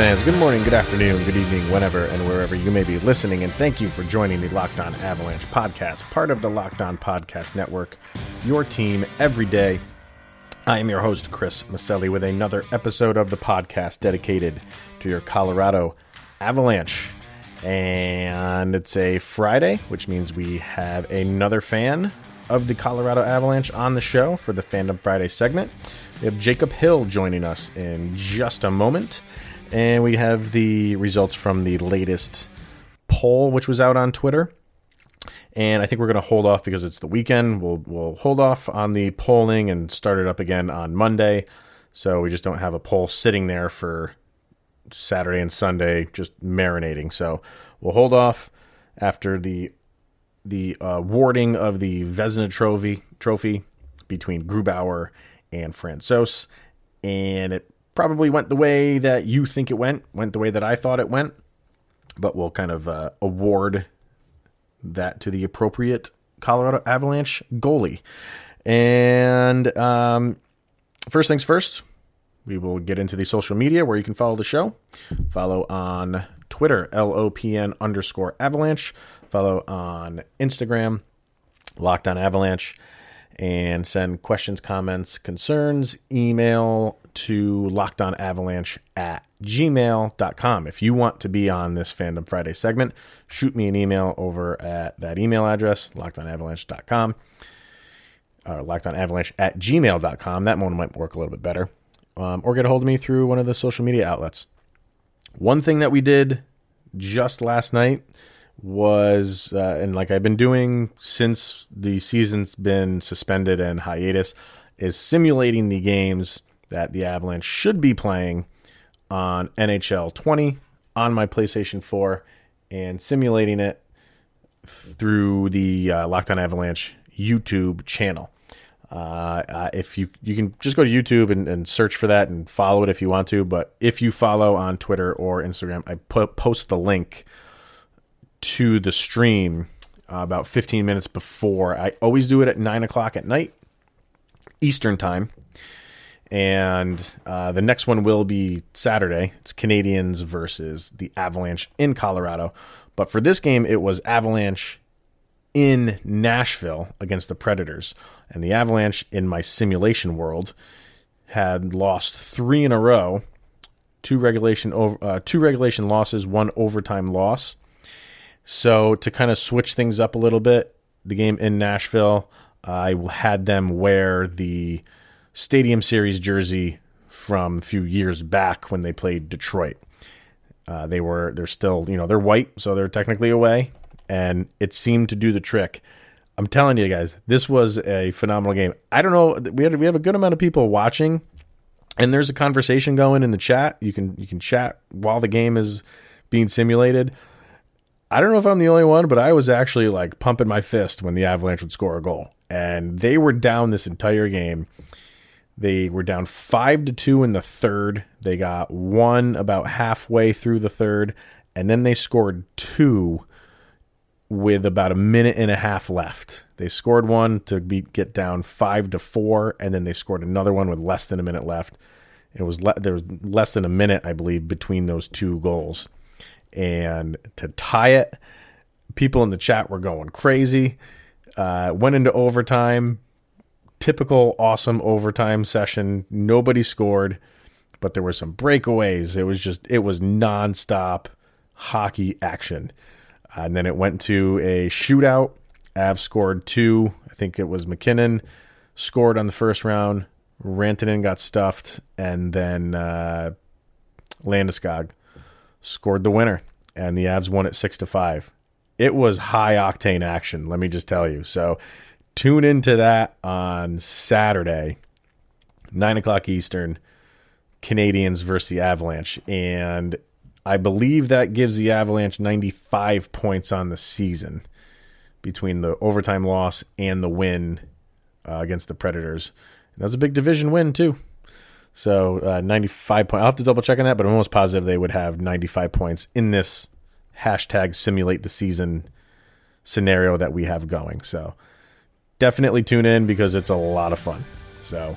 fans, good morning, good afternoon, good evening, whenever and wherever you may be listening, and thank you for joining the Locked On Avalanche podcast, part of the Locked On Podcast Network, your team every day. I am your host, Chris Maselli, with another episode of the podcast dedicated to your Colorado Avalanche. And it's a Friday, which means we have another fan of the Colorado Avalanche on the show for the Fandom Friday segment. We have Jacob Hill joining us in just a moment. And we have the results from the latest poll, which was out on Twitter. And I think we're going to hold off because it's the weekend. We'll, we'll hold off on the polling and start it up again on Monday. So we just don't have a poll sitting there for Saturday and Sunday just marinating. So we'll hold off after the the uh, awarding of the Vezina Trophy trophy between Grubauer and Francouz, and it probably went the way that you think it went, went the way that I thought it went, but we'll kind of uh, award that to the appropriate Colorado Avalanche goalie. And um, first things first, we will get into the social media where you can follow the show. Follow on Twitter, LOPN underscore avalanche. Follow on Instagram, Locked on Avalanche. And send questions, comments, concerns, email to lockedonavalanche at gmail.com. If you want to be on this Fandom Friday segment, shoot me an email over at that email address, lockedonavalanche.com or lockedonavalanche at gmail.com. That one might work a little bit better. Um, or get a hold of me through one of the social media outlets. One thing that we did just last night was, uh, and like I've been doing since the season's been suspended and hiatus, is simulating the games that the Avalanche should be playing on NHL 20 on my PlayStation 4 and simulating it through the uh, Locked On Avalanche YouTube channel. Uh, uh, if you you can just go to YouTube and, and, search for that and follow it if you want to. But if you follow on Twitter or Instagram, I put, post the link to the stream uh, about 15 minutes before. I always do it at nine o'clock at night Eastern time, and uh, the next one will be Saturday. It's Canadiens versus the Avalanche in Colorado. But for this game, it was Avalanche in Nashville against the Predators. And the Avalanche, in my simulation world, had lost three in a row, two regulation over, uh, two regulation losses, one overtime loss. So to kind of switch things up a little bit, the game in Nashville, I had them wear the Stadium Series jersey from a few years back when they played Detroit. Uh, they were they're still you know they're white, so they're technically away, and it seemed to do the trick. I'm telling you guys, this was a phenomenal game. I don't know, we had we have a good amount of people watching, and there's a conversation going in the chat. You can you can chat while the game is being simulated. I don't know if I'm the only one, but I was actually like pumping my fist when the Avalanche would score a goal, and they were down this entire game. They were down five to two in the third. They got one about halfway through the third, and then they scored two with about a minute and a half left. They scored one to be, get down five to four, and then they scored another one with less than a minute left. It was le- there was less than a minute, I believe, between those two goals, and to tie it, people in the chat were going crazy. Uh, went into overtime. Typical awesome overtime session. Nobody scored, but there were some breakaways. It was just it was nonstop hockey action. Uh, and then it went to a shootout. Av scored two. I think it was MacKinnon scored on the first round. Rantanen got stuffed, and then uh, Landeskog scored the winner, and the Avs won it six to five. It was high octane action, let me just tell you. So tune into that on Saturday, nine o'clock Eastern. Canadiens versus the Avalanche, and I believe that gives the Avalanche 95 points on the season between the overtime loss and the win uh, against the Predators. And that was a big division win, too. So uh, 95 points. I'll have to double check on that, but I'm almost positive they would have 95 points in this hashtag simulate the season scenario that we have going. So definitely tune in because it's a lot of fun. So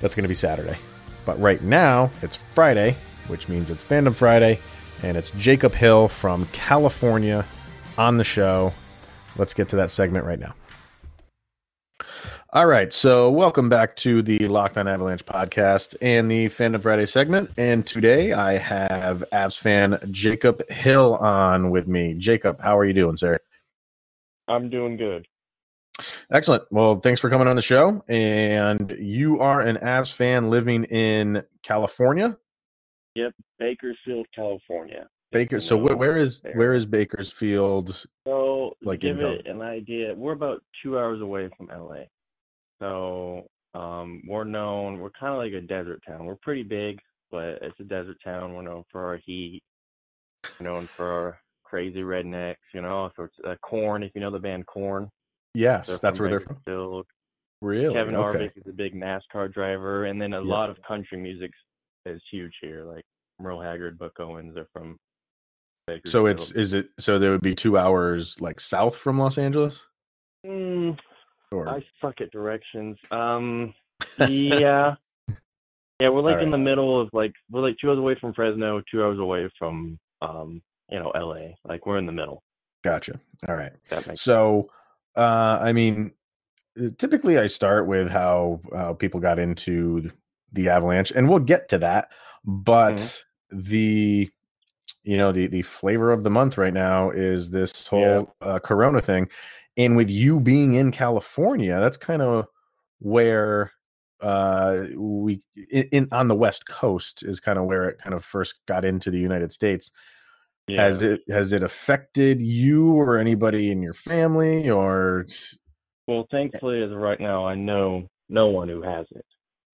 that's going to be Saturday. But right now, it's Friday, which means it's Fandom Friday, and it's Jacob Hill from California on the show. Let's get to that segment right now. All right, so welcome back to the Locked On Avalanche podcast and the Fandom Friday segment. And today I have Avs fan Jacob Hill on with me. Jacob, how are you doing, sir? I'm doing good. Excellent. Well, thanks for coming on the show. And you are an Avs fan living in California. Yep, Bakersfield, California. Baker. So wh- where is there. where is Bakersfield? So Like give it an idea. We're about two hours away from LA. So um, we're known. We're kind of like a desert town. We're pretty big, but it's a desert town. We're known for our heat. We're known for our crazy rednecks. You know, so it's uh, corn. If you know the band Korn, Yes, that's where they're from. Really? Kevin okay. Harvick is a big NASCAR driver, and then a Yeah. lot of country music is huge here. Like Merle Haggard, Buck Owens are from. So it's is it so there would be two hours like south from Los Angeles? Mm, Or I suck at directions. Um, yeah, yeah, we're like All in the middle of like we're like two hours away from Fresno, two hours away from um, you know, LA. Like we're in the middle. gotcha. All right. So, uh, I mean, uh, typically I start with how how people got into the Avalanche, and we'll get to that. But Mhm. the you know the the flavor of the month right now is this whole uh, Corona thing, and with you being in California, that's kind of where uh we in, in on the west coast is kind of where it kind of first got into the united states yeah. has it has it affected you or anybody in your family or Well, thankfully, as of right now, I know no one who has it.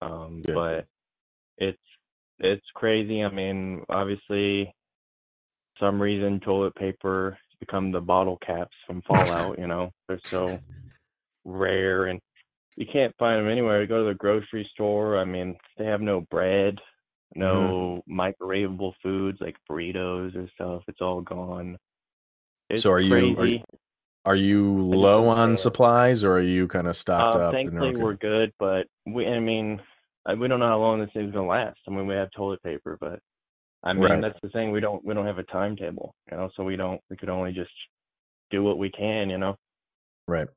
Um, Good. but it's it's crazy. I mean, obviously, some reason toilet paper become the bottle caps from Fallout. you know, they're so rare and you can't find them anywhere. You go to the grocery store. I mean, they have no bread, no microwavable foods like burritos or stuff. It's all gone. It's So are you- are you- are you low on supplies or are you kind of stocked Uh, up thankfully, okay? we're good, but we, I mean, I- we don't know how long this thing's gonna last. I mean, we have toilet paper, but I mean, Right. that's the thing. We don't, we don't have a timetable, you know. So we don't, we could only just do what we can, you know. right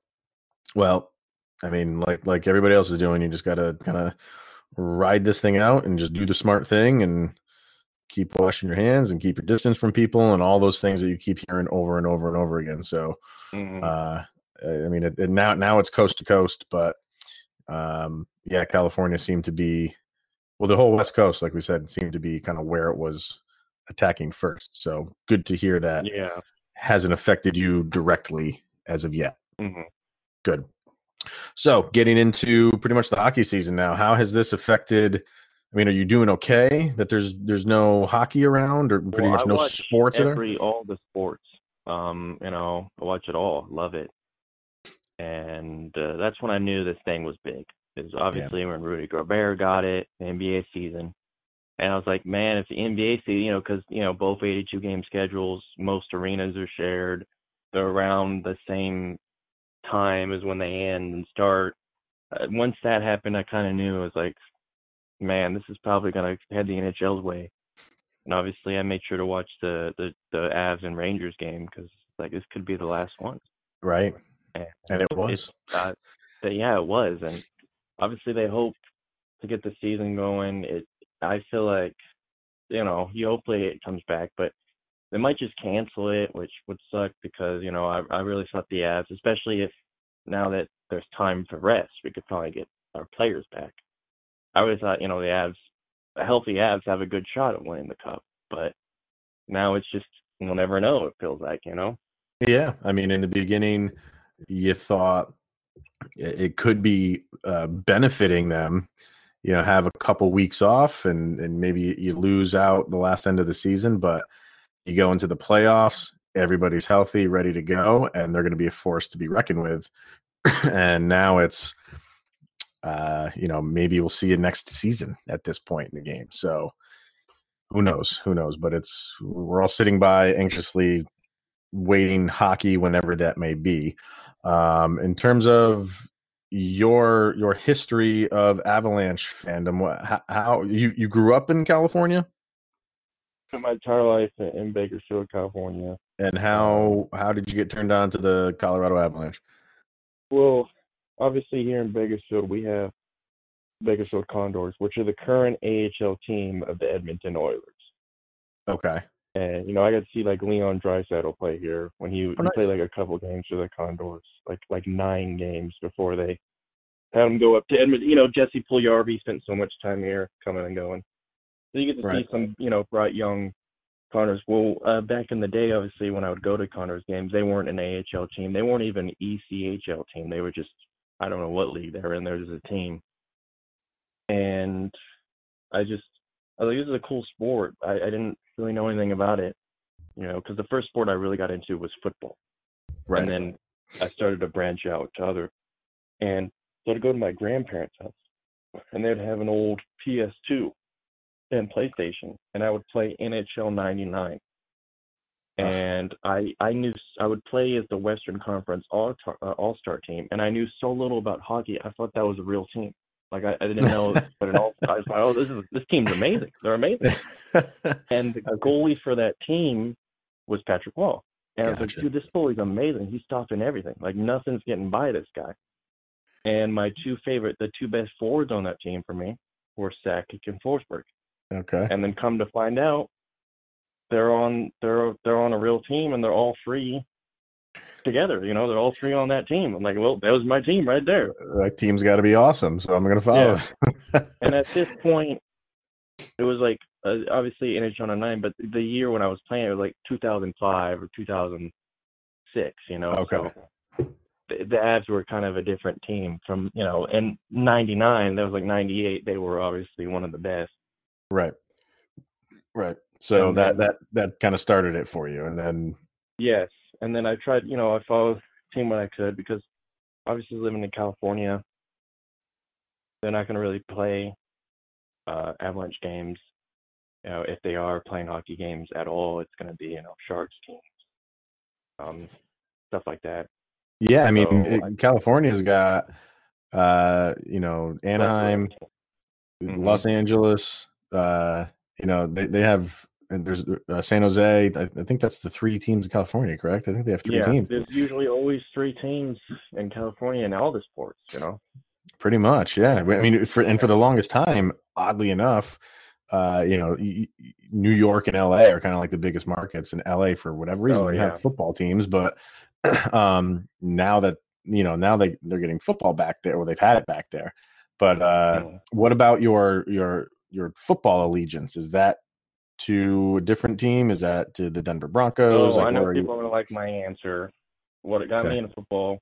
well i mean like like everybody else is doing you just got to kind of ride this thing out and just do the smart thing and keep washing your hands and keep your distance from people and all those things that you keep hearing over and over and over again so Mhm. uh i mean it, it now now it's coast to coast but um yeah california seemed to be well the whole west coast like we said seemed to be kind of where it was attacking first so good to hear that yeah. hasn't affected you directly as of yet hmm good so getting into pretty much the hockey season now how has this affected i mean are you doing okay that there's there's no hockey around or pretty Well, much I no sports there every all the sports. Um, you know, I watch it all, love it, and uh, that's when I knew this thing was big. Is obviously when Rudy Gobert got it, the NBA season, and I was like, man, if the NBA season, you know, because you know both 82 game schedules, most arenas are shared, they're around the same time as when they end and start. Uh, once that happened, I kind of knew it was like, man, this is probably gonna head the NHL's way and obviously I made sure to watch the the the Avs and Rangers game because like this could be the last one. right And and it was It's uh, yeah, it was, and obviously they hope to get the season going. It I feel like you know you hopefully it comes back, but they might just cancel it, which would suck because you know I I really thought the Avs, especially if now that there's time for rest, we could probably get our players back. I always thought you know the Avs the healthy Avs have a good shot at winning the cup, but now it's just we'll never know. It feels like you know. Yeah, I mean, in the beginning, you thought it could be uh, benefiting them. You know, have a couple weeks off, and and maybe you lose out the last end of the season, but you go into the playoffs. Everybody's healthy, ready to go, and they're going to be a force to be reckoned with. and now it's, uh, you know, maybe we'll see you next season at this point in the game. So who knows? Who knows? But it's we're all sitting by anxiously waiting hockey whenever that may be. Um, in terms of your your history of Avalanche fandom, what, how, how you you grew up in California? my entire life in, in Bakersfield, California. And how how did you get turned on to the Colorado Avalanche? Well, obviously here in Bakersfield we have Bakersfield Condors, which are the current AHL team of the Edmonton Oilers. Okay. And you know, I got to see like Leon Draisaitl play here when he, Oh, he played like a couple games for the Condors, like like nine games before they had him go up to Edmonton. You know, Jesse Puljujarvi spent so much time here, coming and going. So you get to Right. see some, you know, bright young Condors. Well, uh, back in the day, obviously, when I would go to Condors games, they weren't an AHL team. They weren't even an ECHL team. They were just, I don't know what league they were in. There was a team, and I just, I was like, this is a cool sport. I, I didn't really know anything about it, you know, because the first sport I really got into was football. Right. And then I started to branch out to other, and so I'd go to my grandparents' house, and they'd have an old PS2 and PlayStation, and I would play NHL '99. Ah. And I I knew I would play as the Western Conference All uh, All Star team, and I knew so little about hockey. I thought that was a real team. Like I, I didn't know but an all. I was like, oh, this is this team's amazing. They're amazing. And the goalie for that team was Patrick Roy. And I was like, Gotcha. dude, this goalie's amazing. He's stopping everything. Like nothing's getting by this guy. And my two favorite, the two best forwards on that team for me were Sakic and Forsberg. okay. And then come to find out, they're on they're they're on a real team and they're all three together. You know, they're all three on that team. I'm like, well, that was my team right there. That team's got to be awesome, so I'm going to follow. And at this point, it was like uh, obviously NHL '99, but the year when I was playing, it was like 2005 or 2006. You know, Okay. so the, the Avs were kind of a different team from you know. And '99, that was like '98. They were obviously one of the best. right. Right. So And that then- that that kind of started it for you, and then Yes, and then I tried. You know, I followed the team when I could because obviously living in California, they're not going to really play uh, Avalanche games. You know, if they are playing hockey games at all, it's going to be you know Sharks teams, um, stuff like that. yeah, I mean, So it- California's got uh, you know, Anaheim, Mhm. Los Angeles, uh, you know, they they have and there's uh, San Jose. I, I think that's the three teams in California, correct? I think they have three Yeah, teams. there's usually always three teams in California in all the sports. You know. Pretty much, yeah. I mean, for and for the longest time, oddly enough, uh, you know, New York and LA are kind of like the biggest markets. In LA, for whatever reason, Oh, they yeah. have football teams, but um, now that you know, now they they're getting football back there, or they've had it back there. But uh, Mhm. what about your your your football allegiance? Is that to a different team? Is that to the Denver Broncos? Oh, Like, I know you- people are gonna like my answer. What it got Okay. me into football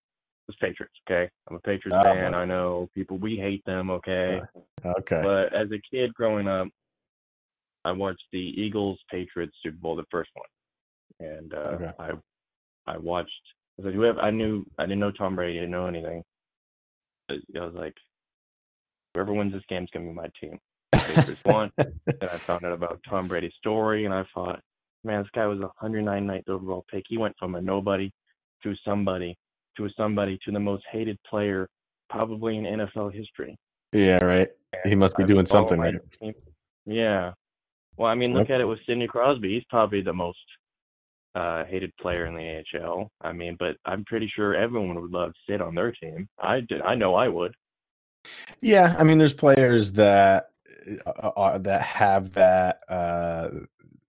was Patriots. Okay, I'm a Patriots Oh, fan. I know people. We hate them. Okay, uh, Okay, but as a kid growing up, I watched the Eagles Patriots Super Bowl, the first one, and uh, Okay. I I watched. I was like, whoever I knew, I didn't know Tom Brady. I didn't know anything. I I was like, whoever wins this game is gonna be my team. Patriots won. Then I found out about Tom Brady's story, and I thought, man, this guy was a 199th overall pick. He went from a nobody to somebody to a somebody to the most hated player probably in NFL history. yeah, right. And He must be I doing something right. team. Yeah. Well, I mean, look at it with Sidney Crosby. He's probably the most uh, hated player in the AHL. I mean, but I'm pretty sure everyone would love Sid on their team. I did. I know I would. Yeah, I mean, there's players that uh, uh, that have that. Uh,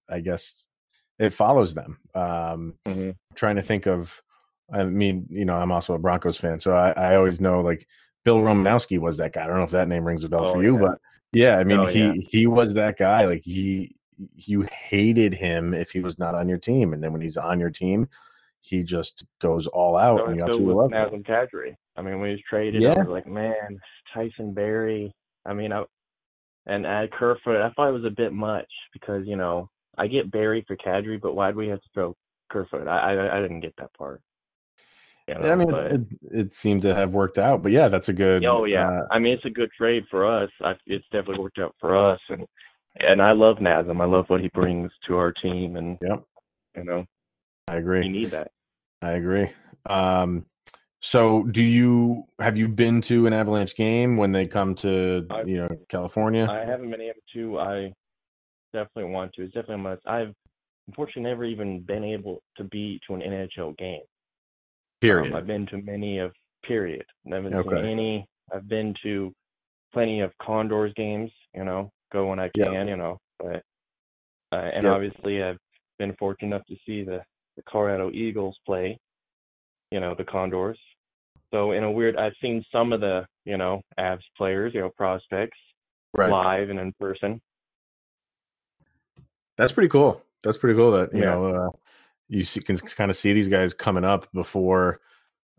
I guess it follows them. Um, Mm-hmm. trying to think of. I mean, you know, I'm also a Broncos fan, so I, I always know like Bill Romanowski was that guy. I don't know if that name rings a bell Oh, for you, yeah. but yeah, I mean, Oh, he yeah. he was that guy. Like he, you hated him if he was not on your team, and then when he's on your team, he just goes all out, So and you so absolutely love him. Nazem Kadri. I mean, when he was traded, Yeah. I was like, man, Tyson Barrie. I mean, I, and add Kerfoot. I thought it was a bit much because you know I get Barrie for Kadri, but why'd we have to throw Kerfoot? I I, I didn't get that part. You know, Yeah, I mean, but, it, it seemed to have worked out, but yeah, that's a good. oh yeah, uh, I mean it's a good trade for us. I, it's definitely worked out for us, and and I love Nazem. I love what he brings to our team, and yeah, you know I agree. we need that. I agree. Um, so, do you have you been to an Avalanche game when they come to I- you know California? I haven't been able to. I definitely want to. It's definitely must. I've unfortunately never even been able to be to an NHL game. Period. Um, I've been to many of period. I've Okay. to any. I've been to plenty of Condors games. You know, go when I can. You know, but uh, and Yep. obviously I've been fortunate enough to see the the Colorado Eagles play. You know, the Condors. So in a weird, I've seen some of the you know Avs players, you know, prospects right. live and in person. That's pretty cool. That's pretty cool that you Yeah. know uh, you see, can kind of see these guys coming up before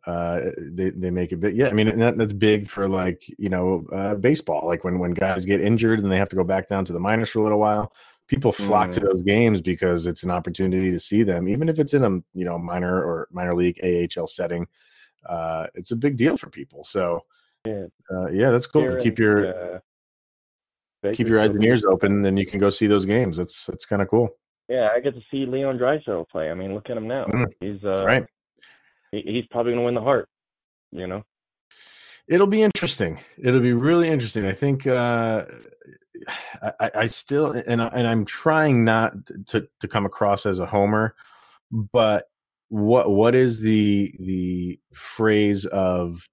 uh, they they make it big. Yeah, I mean that, that's big for like you know uh, baseball. Like when when guys get injured and they have to go back down to the minors for a little while, people flock to those games because it's an opportunity to see them, even if it's in a you know minor or minor league AHL setting. Uh, it's a big deal for people. So Yeah. uh, yeah, that's cool. Here keep your uh, keep your eyes and ears open, and you can go see those games. That's that's kind of cool. Yeah, I get to see Leon Draisaitl play. I mean, look at him now. Mm. He's uh, right. he, he's probably going to win the Hart. You know. It'll be interesting. It'll be really interesting. I think uh, I, I still and I, and I'm trying not to to come across as a homer, but what what is the the phrase of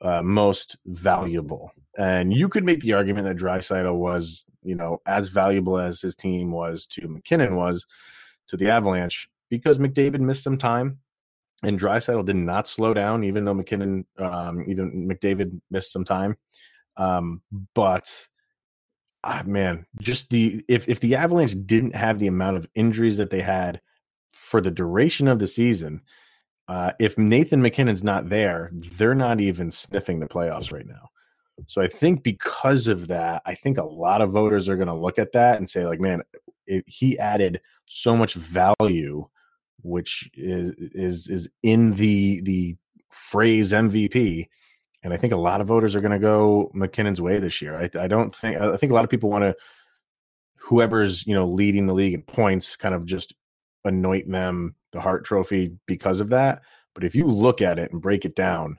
uh, most valuable? And you could make the argument that Draisaitl was, you know, as valuable as his team was to MacKinnon was to the Avalanche because McDavid missed some time and Draisaitl did not slow down, even though MacKinnon, um, even McDavid missed some time. Um, but ah, man, just the if if the Avalanche didn't have the amount of injuries that they had for the duration of the season, uh, if Nathan MacKinnon's not there, they're not even sniffing the playoffs right now. So I think because of that, I think a lot of voters are going to look at that and say, like, man, if he added so much value which is is is in the the phrase MVP. And I think a lot of voters are going to go MacKinnon's way this year. I, I don't think I think a lot of people want to whoever's you know leading the league in points kind of just anoint them the Hart Trophy because of that. But if you look at it and break it down,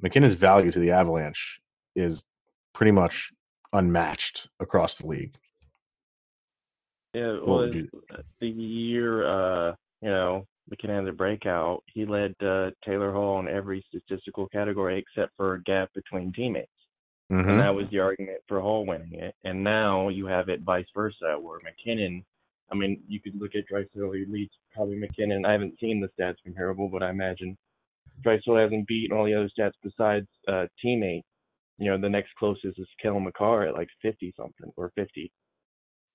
MacKinnon's value to the Avalanche is pretty much unmatched across the league. Yeah, well, the year uh, you know MacKinnon had the breakout, he led uh, Taylor Hall in every statistical category except for a gap between teammates, Mhm. and that was the argument for Hall winning it. And now you have it vice versa, where MacKinnon. I mean, you could look at Draisaitl, he leads probably MacKinnon. I haven't seen the stats comparable, but I imagine Draisaitl hasn't beaten all the other stats besides uh, teammate. You know, the next closest is Cale Makar at like 50 something or 50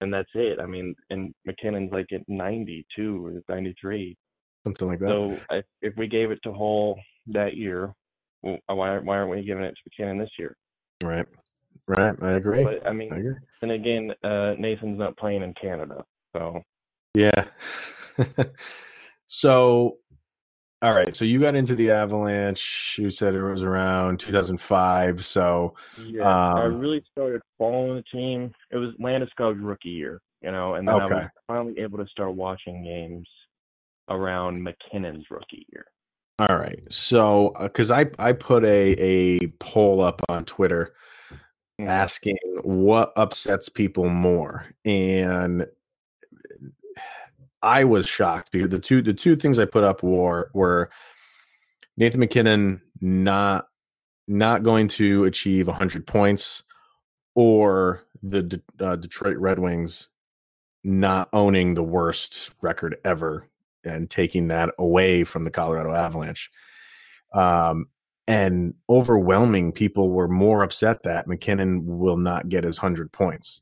and that's it. I mean, and MacKinnon's like at 92 or 93. Something like that. So I, if we gave it to Hall that year, well, why why aren't we giving it to MacKinnon this year? right, right. I agree. But I I mean, agree. and again, uh, Nathan's not playing in Canada, so Yeah. so, all right. So you got into the Avalanche. You said it was around 2005. So, yeah, I Um, really started following the team. It was Landeskog's rookie year, you know, and then I was finally able to start watching games around MacKinnon's rookie year. all right. So, because I I put a a poll up on Twitter Mhm. asking what upsets people more, and I was shocked because the two the two things I put up were were Nathan MacKinnon not not going to achieve 100 points or the De- uh, Detroit Red Wings not owning the worst record ever and taking that away from the Colorado Avalanche. Um, and overwhelming people were more upset that MacKinnon will not get his 100 points.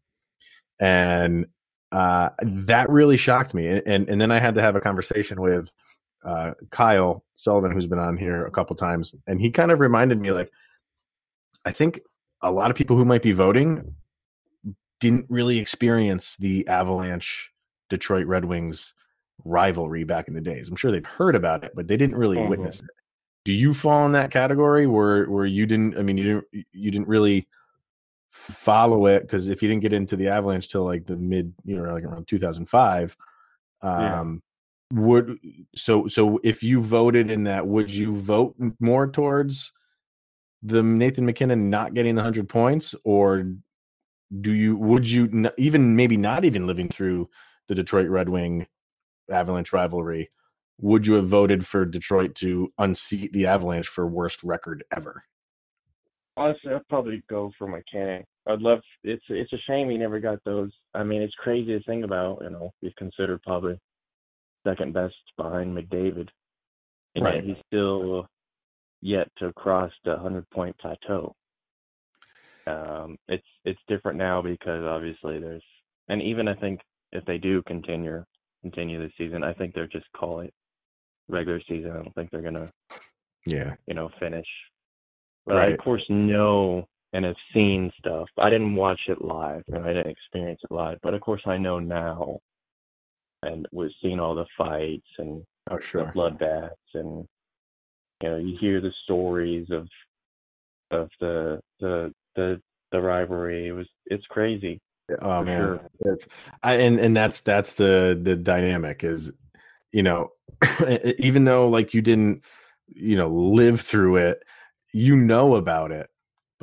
And uh, that really shocked me. And, and, and then I had to have a conversation with uh, Kyle Sullivan, who's been on here a couple times, and he kind of reminded me like, I think a lot of people who might be voting didn't really experience the Avalanche Detroit Red Wings rivalry back in the days. I'm sure they've heard about it, but they didn't really Mhm. witness it. Do you fall in that category where where you didn't? I mean, you didn't you didn't really follow it because if you didn't get into the Avalanche till like the mid, you know, like around 2005, Yeah. um, would so so if you voted in that, would you vote more towards the Nathan MacKinnon not getting the hundred points, or do you would you even maybe not even living through the Detroit Red Wing Avalanche rivalry? Would you have voted for Detroit to unseat the Avalanche for worst record ever? Honestly, I'd probably go for MacKinnon. I'd love. It's it's a shame he never got those. I mean, it's crazy to think about. You know, he's considered probably second best behind McDavid, and right. yet he's still yet to cross the hundred point plateau. Um, it's it's different now because obviously there's, and even I think if they do continue continue the season, I think they're just call it regular season. I don't think they're gonna, yeah, you know, finish. But right. I of course know and have seen stuff. I didn't watch it live, and I didn't experience it live, but of course I know now, and we've seen all the fights and oh, sure. the bloodbaths, and you know you hear the stories of of the the the the rivalry. It was it's crazy. Oh man, sure. it's, I, and and that's that's the the dynamic is, you know, even though like you didn't, you know, live through it, you know about it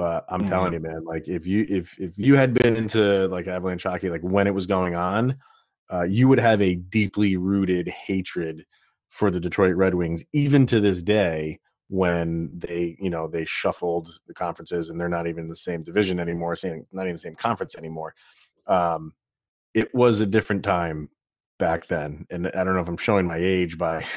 but I'm mm-hmm. telling you, man, like if you if if you had been into like Avalanche hockey, like when it was going on, uh, you would have a deeply rooted hatred for the Detroit Red Wings, even to this day, when they you know they shuffled the conferences and they're not even in the same division anymore, same not even the same conference anymore. Um, it was a different time back then, and I don't know if I'm showing my age by.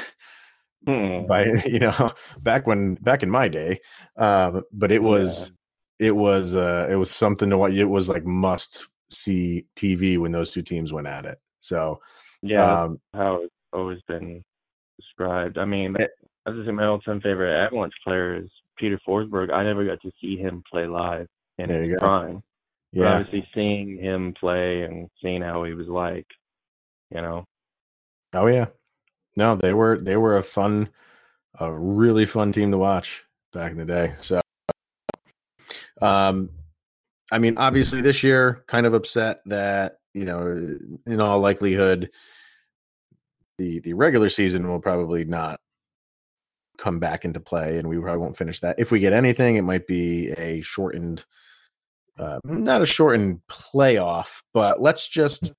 Hmm. by you know back when back in my day uh, but it was it was uh it was something to what it was like must see TV when those two teams went at it. So yeah, um, how it's always been described. I mean, it, I was just my all-time favorite Avalanche player is Peter Forsberg. I never got to see him play live in his go. prime. Yeah, but obviously seeing him play and seeing how he was like, you know. Oh yeah, no, they were they were a fun, a really fun team to watch back in the day. So um, I mean, obviously this year, kind of upset that you know, in all likelihood, the the regular season will probably not come back into play, and we probably won't finish that. If we get anything, it might be a shortened, uh, not a shortened playoff, but let's just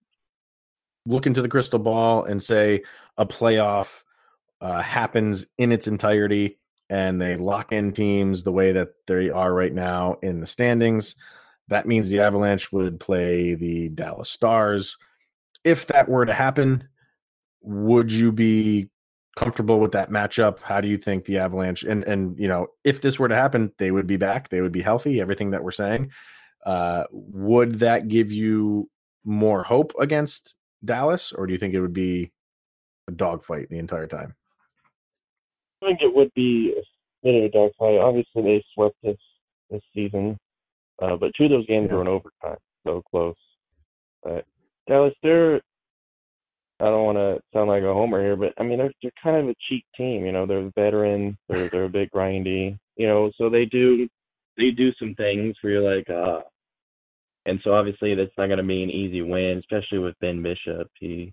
look into the crystal ball and say a playoff uh, happens in its entirety and they lock in teams the way that they are right now in the standings. That means the Avalanche would play the Dallas Stars. If that were to happen, would you be comfortable with that matchup? How do you think the Avalanche and and you know if this were to happen, they would be back, they would be healthy. Everything that we're saying, uh, would that give you more hope against Dallas, or do you think it would be a dogfight the entire time? I think it would be a bit of a dogfight. Obviously, they swept this this season, uh, but two of those games yeah. were in overtime, so close. But Dallas, they're I don't want to sound like a homer here, but I mean they're they're kind of a cheap team. You know, they're veteran, they're they're a bit grindy. You know, so they do they do some things where you're like, ah. Uh, and so obviously that's not going to be an easy win, especially with Ben Bishop. He,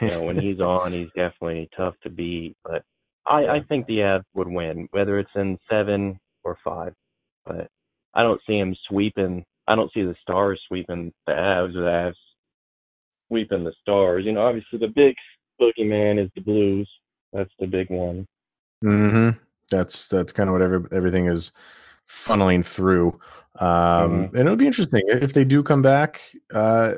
you know, when he's on, he's definitely tough to beat. But I, I think the Avs would win, whether it's in seven or five. But I don't see him sweeping. I don't see the Stars sweeping the Avs or the Avs sweeping the Stars. You know, obviously the big boogeyman is the Blues. That's the big one. Hmm. That's that's kind of what every, everything is funneling through. Um, mm-hmm. And it'll be interesting if they do come back. Uh,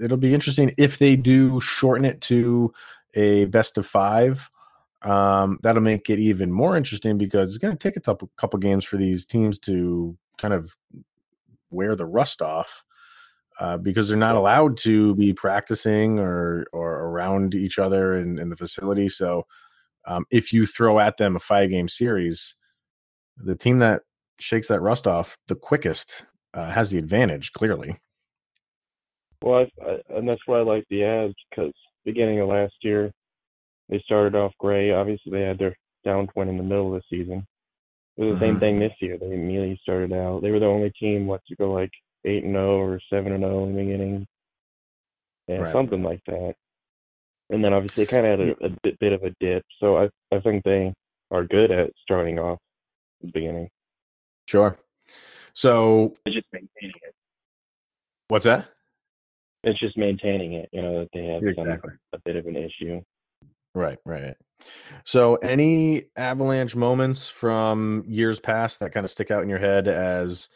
it'll be interesting if they do shorten it to a best of five um, that'll make it even more interesting because it's going to take a couple, couple games for these teams to kind of wear the rust off uh, because they're not allowed to be practicing or or around each other in, in the facility. So um, if you throw at them a five game series, the team that shakes that rust off the quickest uh, has the advantage clearly. Well, I, I, and that's why I like the Avs because beginning of last year they started off great. Obviously, they had their downturn in the middle of the season. It was the same mm-hmm. thing this year. They immediately started out. They were the only team what to go like eight and zero oh or seven and zero oh in the beginning, yeah, right. something like that. And then obviously they kind of had a, a bit, bit of a dip. So I I think they are good at starting off at the beginning. Sure. So just maintaining it. What's that? It's just maintaining it. You know that they have Exactly. some, a bit of an issue. Right, right. So, any Avalanche moments from years past that kind of stick out in your head as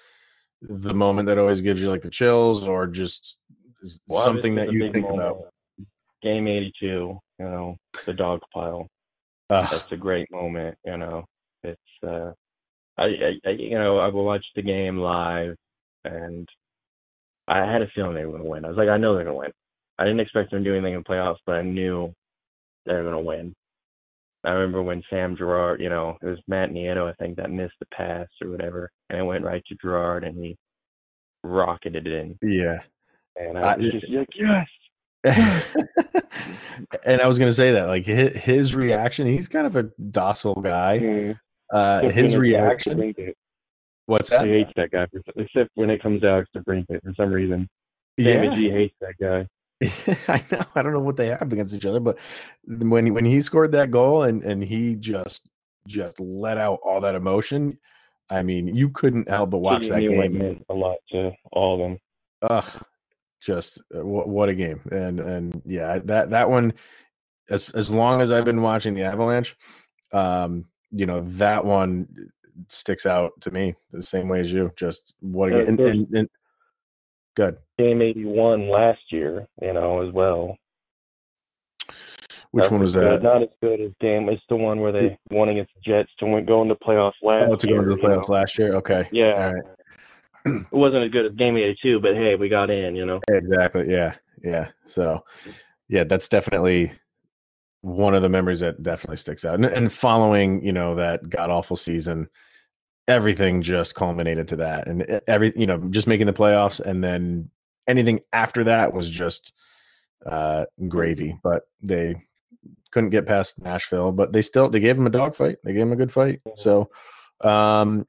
the moment that always gives you like the chills, or just Well, something that you think moment, about? Game 82, you know, the dog pile. Ugh, That's a great moment, you know. It's uh I, I, you know, I watched the game live and I had a feeling they were gonna win. I was like, I know they're gonna win. I didn't expect them to do anything in playoffs, but I knew they were gonna win. I remember when Sam Girard, you know, it was Matt Nieto, I think, that missed the pass or whatever, and it went right to Girard and he rocketed it in. yeah. And I I- was just like, yes. and I was going to say that, like his, his reaction, he's kind of a docile guy. Mm. Uh, his when it comes to reaction, what's I that? hate that guy, for, except when it comes out to Brinket for some reason. Yeah, G hates that guy. I know. I don't know what they have against each other, but when he, when he scored that goal and and he just just let out all that emotion, I mean, you couldn't help but watch that game. meant a lot to all of them. Ugh, just uh, what what a game! And and yeah, that that one, as as long as I've been watching the Avalanche, um, you know that one sticks out to me the same way as you. Just what a Yeah, game! And, and, and good. Game 81 last year, you know, as well. Which That one was good. that? Not as good as game. It's the one where they won against the Jets to win, go into playoffs last Oh, to go into the you know. playoffs last year. Okay. Yeah. All right. It wasn't as good as game 82, but hey, we got in, you know. Exactly. Yeah. Yeah. So, yeah, that's definitely one of the memories that definitely sticks out. And, and following, you know, that god awful season, everything just culminated to that, and every, you know, just making the playoffs, and then anything after that was just uh gravy. But they couldn't get past Nashville, but they still they gave him a dogfight. They gave him a good fight. So, um,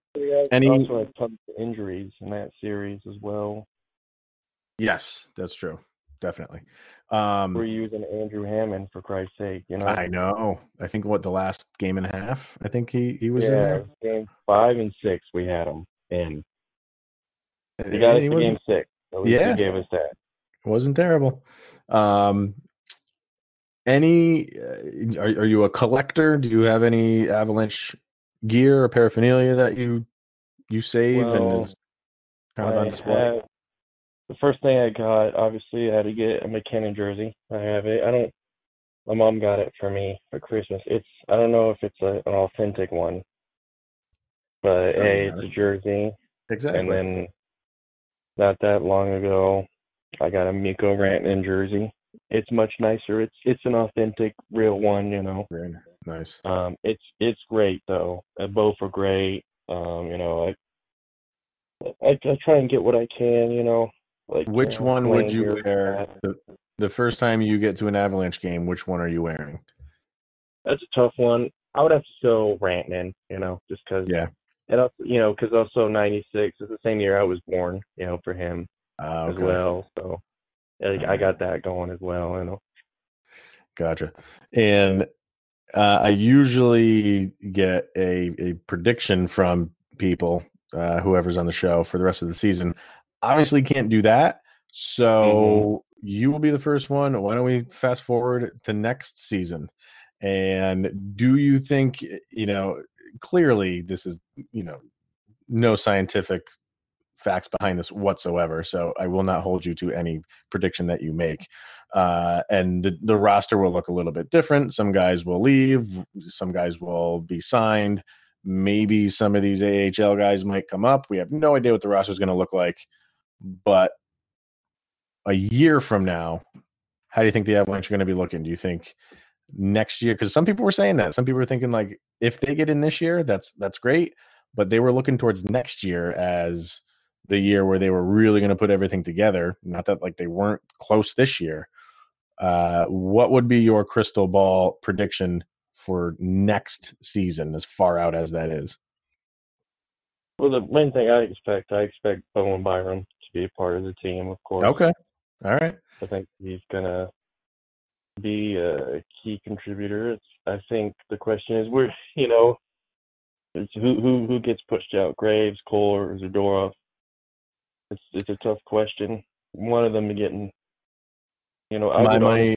Any- also had tons of injuries in that series as well. yes, that's true. Definitely. Um, We're using Andrew Hammond for Christ's sake, you know. I know. I think what the last game and a half. I think he he was in there. game five and six we had him in. He got us to game six. At least Yeah. he gave us that. It wasn't terrible. Um, any? Uh, are are you a collector? Do you have any Avalanche gear or paraphernalia that you you save Well, and kind of on display? have- the first thing I got, obviously, I had to get a MacKinnon jersey. I have it. I don't. My mom got it for me for Christmas. It's. I don't know if it's a, an authentic one, but Doesn't hey, it's a jersey. exactly. And then, not that long ago, I got a Mikko Rantanen jersey. It's much nicer. It's it's an authentic, real one. You know. Nice. Um, it's it's great though. Uh, both are great. Um, you know, I, I I try and get what I can. You know, like Which you know, one would you wear the, the first time you get to an Avalanche game? Which one are you wearing? That's a tough one. I would have to go Rantanen. You know, just because. Yeah. And also, you know, because also '96 is the same year I was born. You know, for him Uh, as well. So, like, I got that going as well. You know. Gotcha. And uh, I usually get a, a prediction from people, uh, whoever's on the show for the rest of the season. Obviously, can't do that. So you will be the first one. Why don't we fast forward to next season? And do you think, you know, clearly this is, you know, no scientific facts behind this whatsoever. So I will not hold you to any prediction that you make. Uh, and the, the roster will look a little bit different. Some guys will leave, some guys will be signed. Maybe some of these AHL guys might come up. We have no idea what the roster is going to look like. But a year from now, how do you think the Avalanche are going to be looking? Do you think next year? Because some people were saying that. Some people were thinking like, if they get in this year, that's that's great. But they were looking towards next year as the year where they were really going to put everything together. Not that like they weren't close this year. Uh, what would be your crystal ball prediction for next season, as far out as that is? Well, the main thing I expect, I expect Bowen Byram to be a part of the team, of course. Okay, all right, I think he's gonna be a key contributor. It's, I think the question is, where you know, it's who who who gets pushed out, Graves, Cole, or Zadorov. It's it's a tough question. one of them getting. You know, I My would money-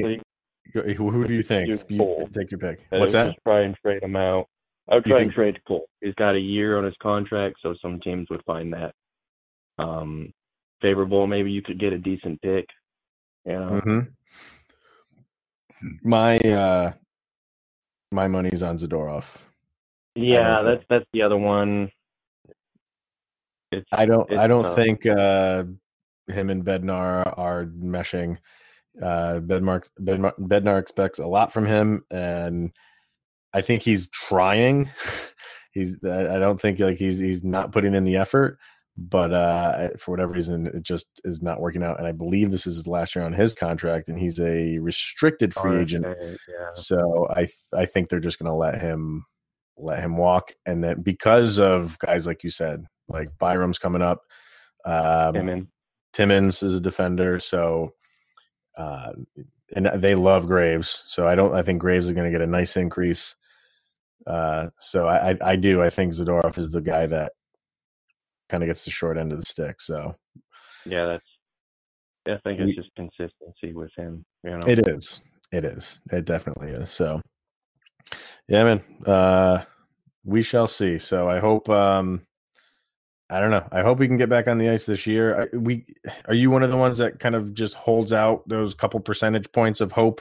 honestly Who who do you think? You- take your pick. What's that? Try and trade him out. I would try think- and trade Cole. He's got a year on his contract, so some teams would find that um favorable. Maybe you could get a decent pick. Yeah. know, hmm My uh, my money's on Zadorov. yeah, that's that's the other one. It's I don't. I don't tough. think uh, him and Bednar are meshing. Uh, Bednar, Bednar Bednar expects a lot from him, and I think he's trying. he's. I don't think like he's he's not putting in the effort, but uh, for whatever reason, it just is not working out. And I believe this is his last year on his contract, and he's a restricted free agent. Yeah. So I th- I think they're just going to let him let him walk, and then because of guys like you said, like Byram's coming up, um, Timmins. Timmins is a defender, so uh, and they love Graves. So I don't. I think Graves is going to get a nice increase. Uh, so I, I I do. I think Zadorov is the guy that kind of gets the short end of the stick. So Yeah, that's. I think it's just consistency with him. You know. It is. It is. It definitely is. So, yeah, man. Uh, we shall see. So I hope. Um, I don't know. I hope we can get back on the ice this year. I, we are you one of the ones that kind of just holds out those couple percentage points of hope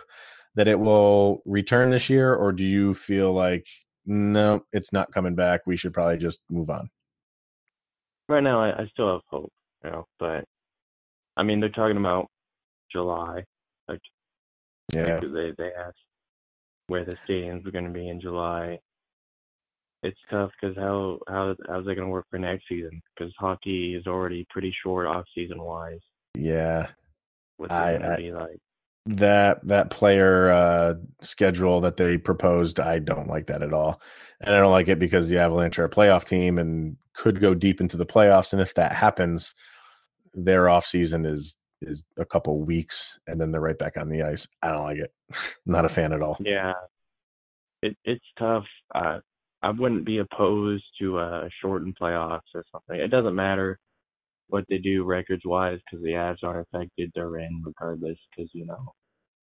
that it will return this year, or do you feel like no, it's not coming back? We should probably just move on. right now I, I still have hope, you know, but I mean they're talking about July. Like Yeah. they they asked where the stadiums are going to be in July. It's tough because how how how's that going to work for next season? Because hockey is already pretty short off season wise. Yeah. What's I- going to be like? that that player uh schedule that they proposed i don't like that at all and i don't like it because the avalanche are a playoff team and could go deep into the playoffs and if that happens their off season is is a couple weeks and then they're right back on the ice i don't like it not a fan at all Yeah, it it's tough. Uh, I wouldn't be opposed to a shortened playoffs or something. It doesn't matter what they do records wise because the Avs aren't affected. They're in regardless because you know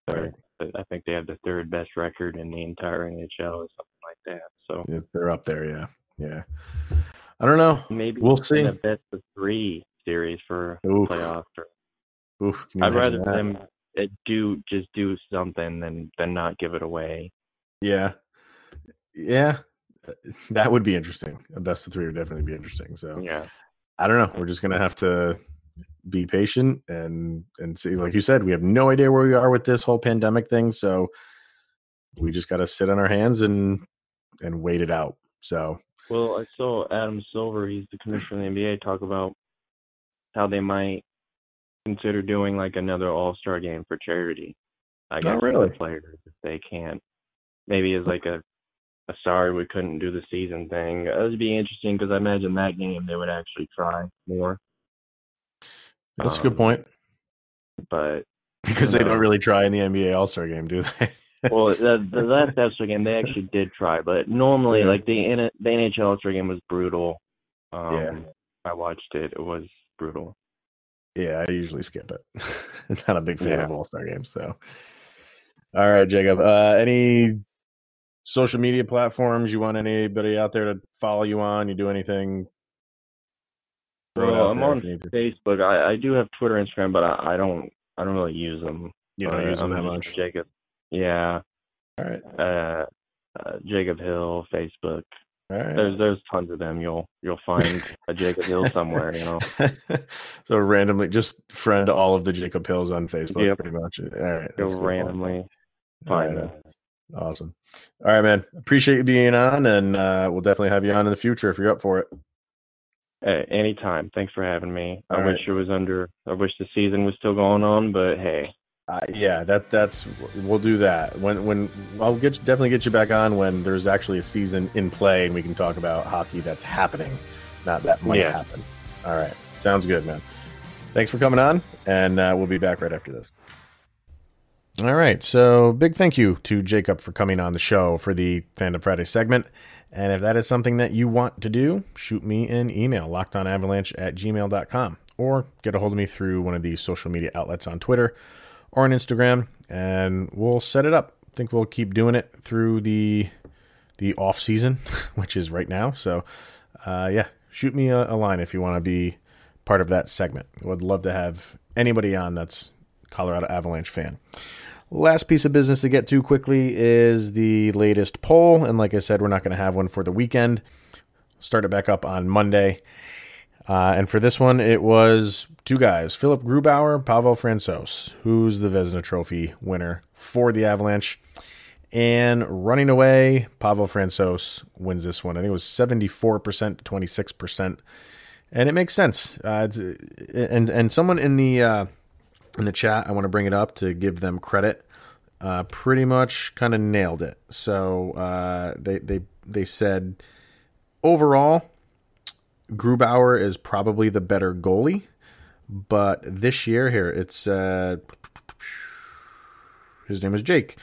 they're, I think they have the third best record in the entire NHL or something like that. So Yeah, they're up there yeah yeah i don't know maybe We'll see. a best of three series for Oof. playoffs. Or, Oof, can you I'd rather that? them uh, do just do something than than not give it away. yeah yeah that would be interesting a best of three would definitely be interesting so Yeah. I don't know. We're just gonna have to be patient and and see. Like you said, we have no idea where we are with this whole pandemic thing, so we just got to sit on our hands and and wait it out. So Well, I saw Adam Silver, he's the commissioner of the NBA, talk about how they might consider doing like another All Star game for charity. I oh, guess for the Oh, really? players if they can't. Maybe as like a sorry we couldn't do the season thing. It would be interesting because I imagine that game they would actually try more. that's a good Um, point But because they no. don't really try in the NBA All Star game, do they? well, the, the last All Star game they actually did try, but normally like the the NHL All Star game was brutal. Um, Yeah. I watched it. It was brutal. yeah, I usually skip it. Not a big fan Yeah. of All Star games. So, all right, Jacob. Uh, any social media platforms you want anybody out there to follow you on? You do anything? Well, I'm on if you need to. Facebook. I, I do have Twitter, Instagram, but I, I don't I don't really use them. You don't Uh, use them that much. Jacob. Yeah. All right. Uh, uh, Jacob Hill, Facebook. All right. There's there's tons of them. You'll you'll find a Jacob Hill somewhere. You know. so randomly, just friend all of the Jacob Hills on Facebook, Yep. pretty much. All right. You'll that's a good randomly right, find man. them. Awesome. All right, man. Appreciate you being on, and uh, we'll definitely have you on in the future if you're up for it. Hey, anytime. Thanks for having me. I All wish it was under. I wish the season was still going on, but hey, Uh, yeah, that's that's we'll do that when when I'll get definitely get you back on when there's actually a season in play and we can talk about hockey that's happening, not that might Yeah. happen. All right, sounds good, man. Thanks for coming on, and uh, we'll be back right after this. All right, so big thank you to Jacob for coming on the show for the Fandom Friday segment. And if that is something that you want to do, shoot me an email, lockedonavalanche at gmail.com. or get a hold of me through one of these social media outlets on Twitter or on Instagram, and we'll set it up. I think we'll keep doing it through the the off season, which is right now. So, uh, yeah, shoot me a, a line if you want to be part of that segment. I would love to have anybody on that's Colorado Avalanche fan. Last piece of business to get to quickly is the latest poll. And like I said, we're not going to have one for the weekend. Start it back up on Monday. Uh, and for this one, it was two guys Philip Grubauer, Pavel Francouz, who's the Vezina Trophy winner for the Avalanche. And running away, Pavel Francouz wins this one. I think it was 74% to 26%. And it makes sense. Uh, and and someone in the uh, in the chat, I want to bring it up to give them credit. Uh, pretty much kind of nailed it. So uh, they they they said overall, Grubauer is probably the better goalie, but this year here it's uh, his name is Jake.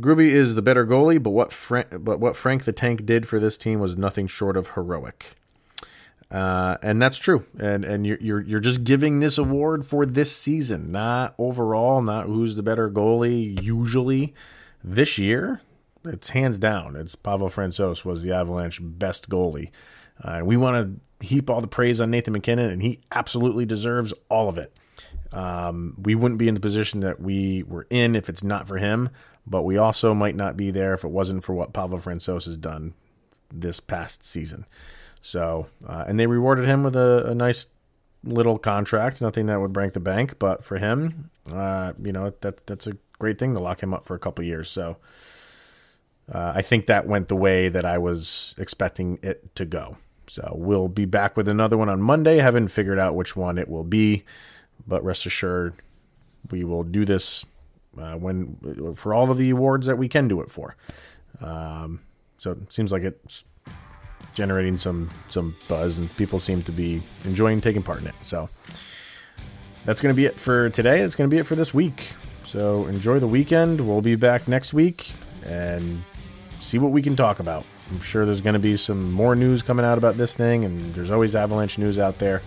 Gruby is the better goalie, but what Frank, but what Frank the Tank did for this team was nothing short of heroic. Uh, and that's true. And and you're, you're you're just giving this award for this season, not overall, not who's the better goalie. Usually, this year, it's hands down. It's Pavel Francouz was the Avalanche best goalie. Uh, we want to heap all the praise on Nathan MacKinnon, and he absolutely deserves all of it. Um, we wouldn't be in the position that we were in if it's not for him, but we also might not be there if it wasn't for what Pavel Francouz has done this past season. So, uh, and they rewarded him with a, a, nice little contract, nothing that would break the bank, but for him, uh, you know, that that's a great thing to lock him up for a couple years. So, uh, I think that went the way that I was expecting it to go. So we'll be back with another one on Monday. haven't figured out which one it will be, but rest assured, we will do this uh, when for all of the awards that we can do it for. Um, so it seems like it's generating some some buzz, and people seem to be enjoying taking part in it. So that's going to be it for today. That's going to be it for this week. So enjoy the weekend. We'll be back next week and see what we can talk about. I'm sure there's going to be some more news coming out about this thing, and there's always Avalanche news out there.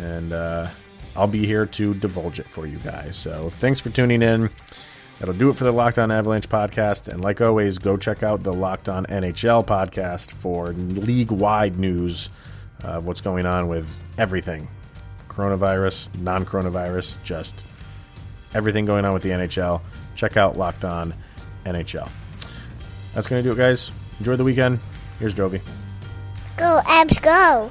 And uh, I'll be here to divulge it for you guys. So thanks for tuning in. That'll do it for the Locked On Avalanche podcast. And like always, go check out the Locked On NHL podcast for league wide news uh, of what's going on with everything coronavirus, non coronavirus, just everything going on with the NHL. Check out Locked On NHL. That's going to do it, guys. Enjoy the weekend. Here's Jovi. Go, Avs, go.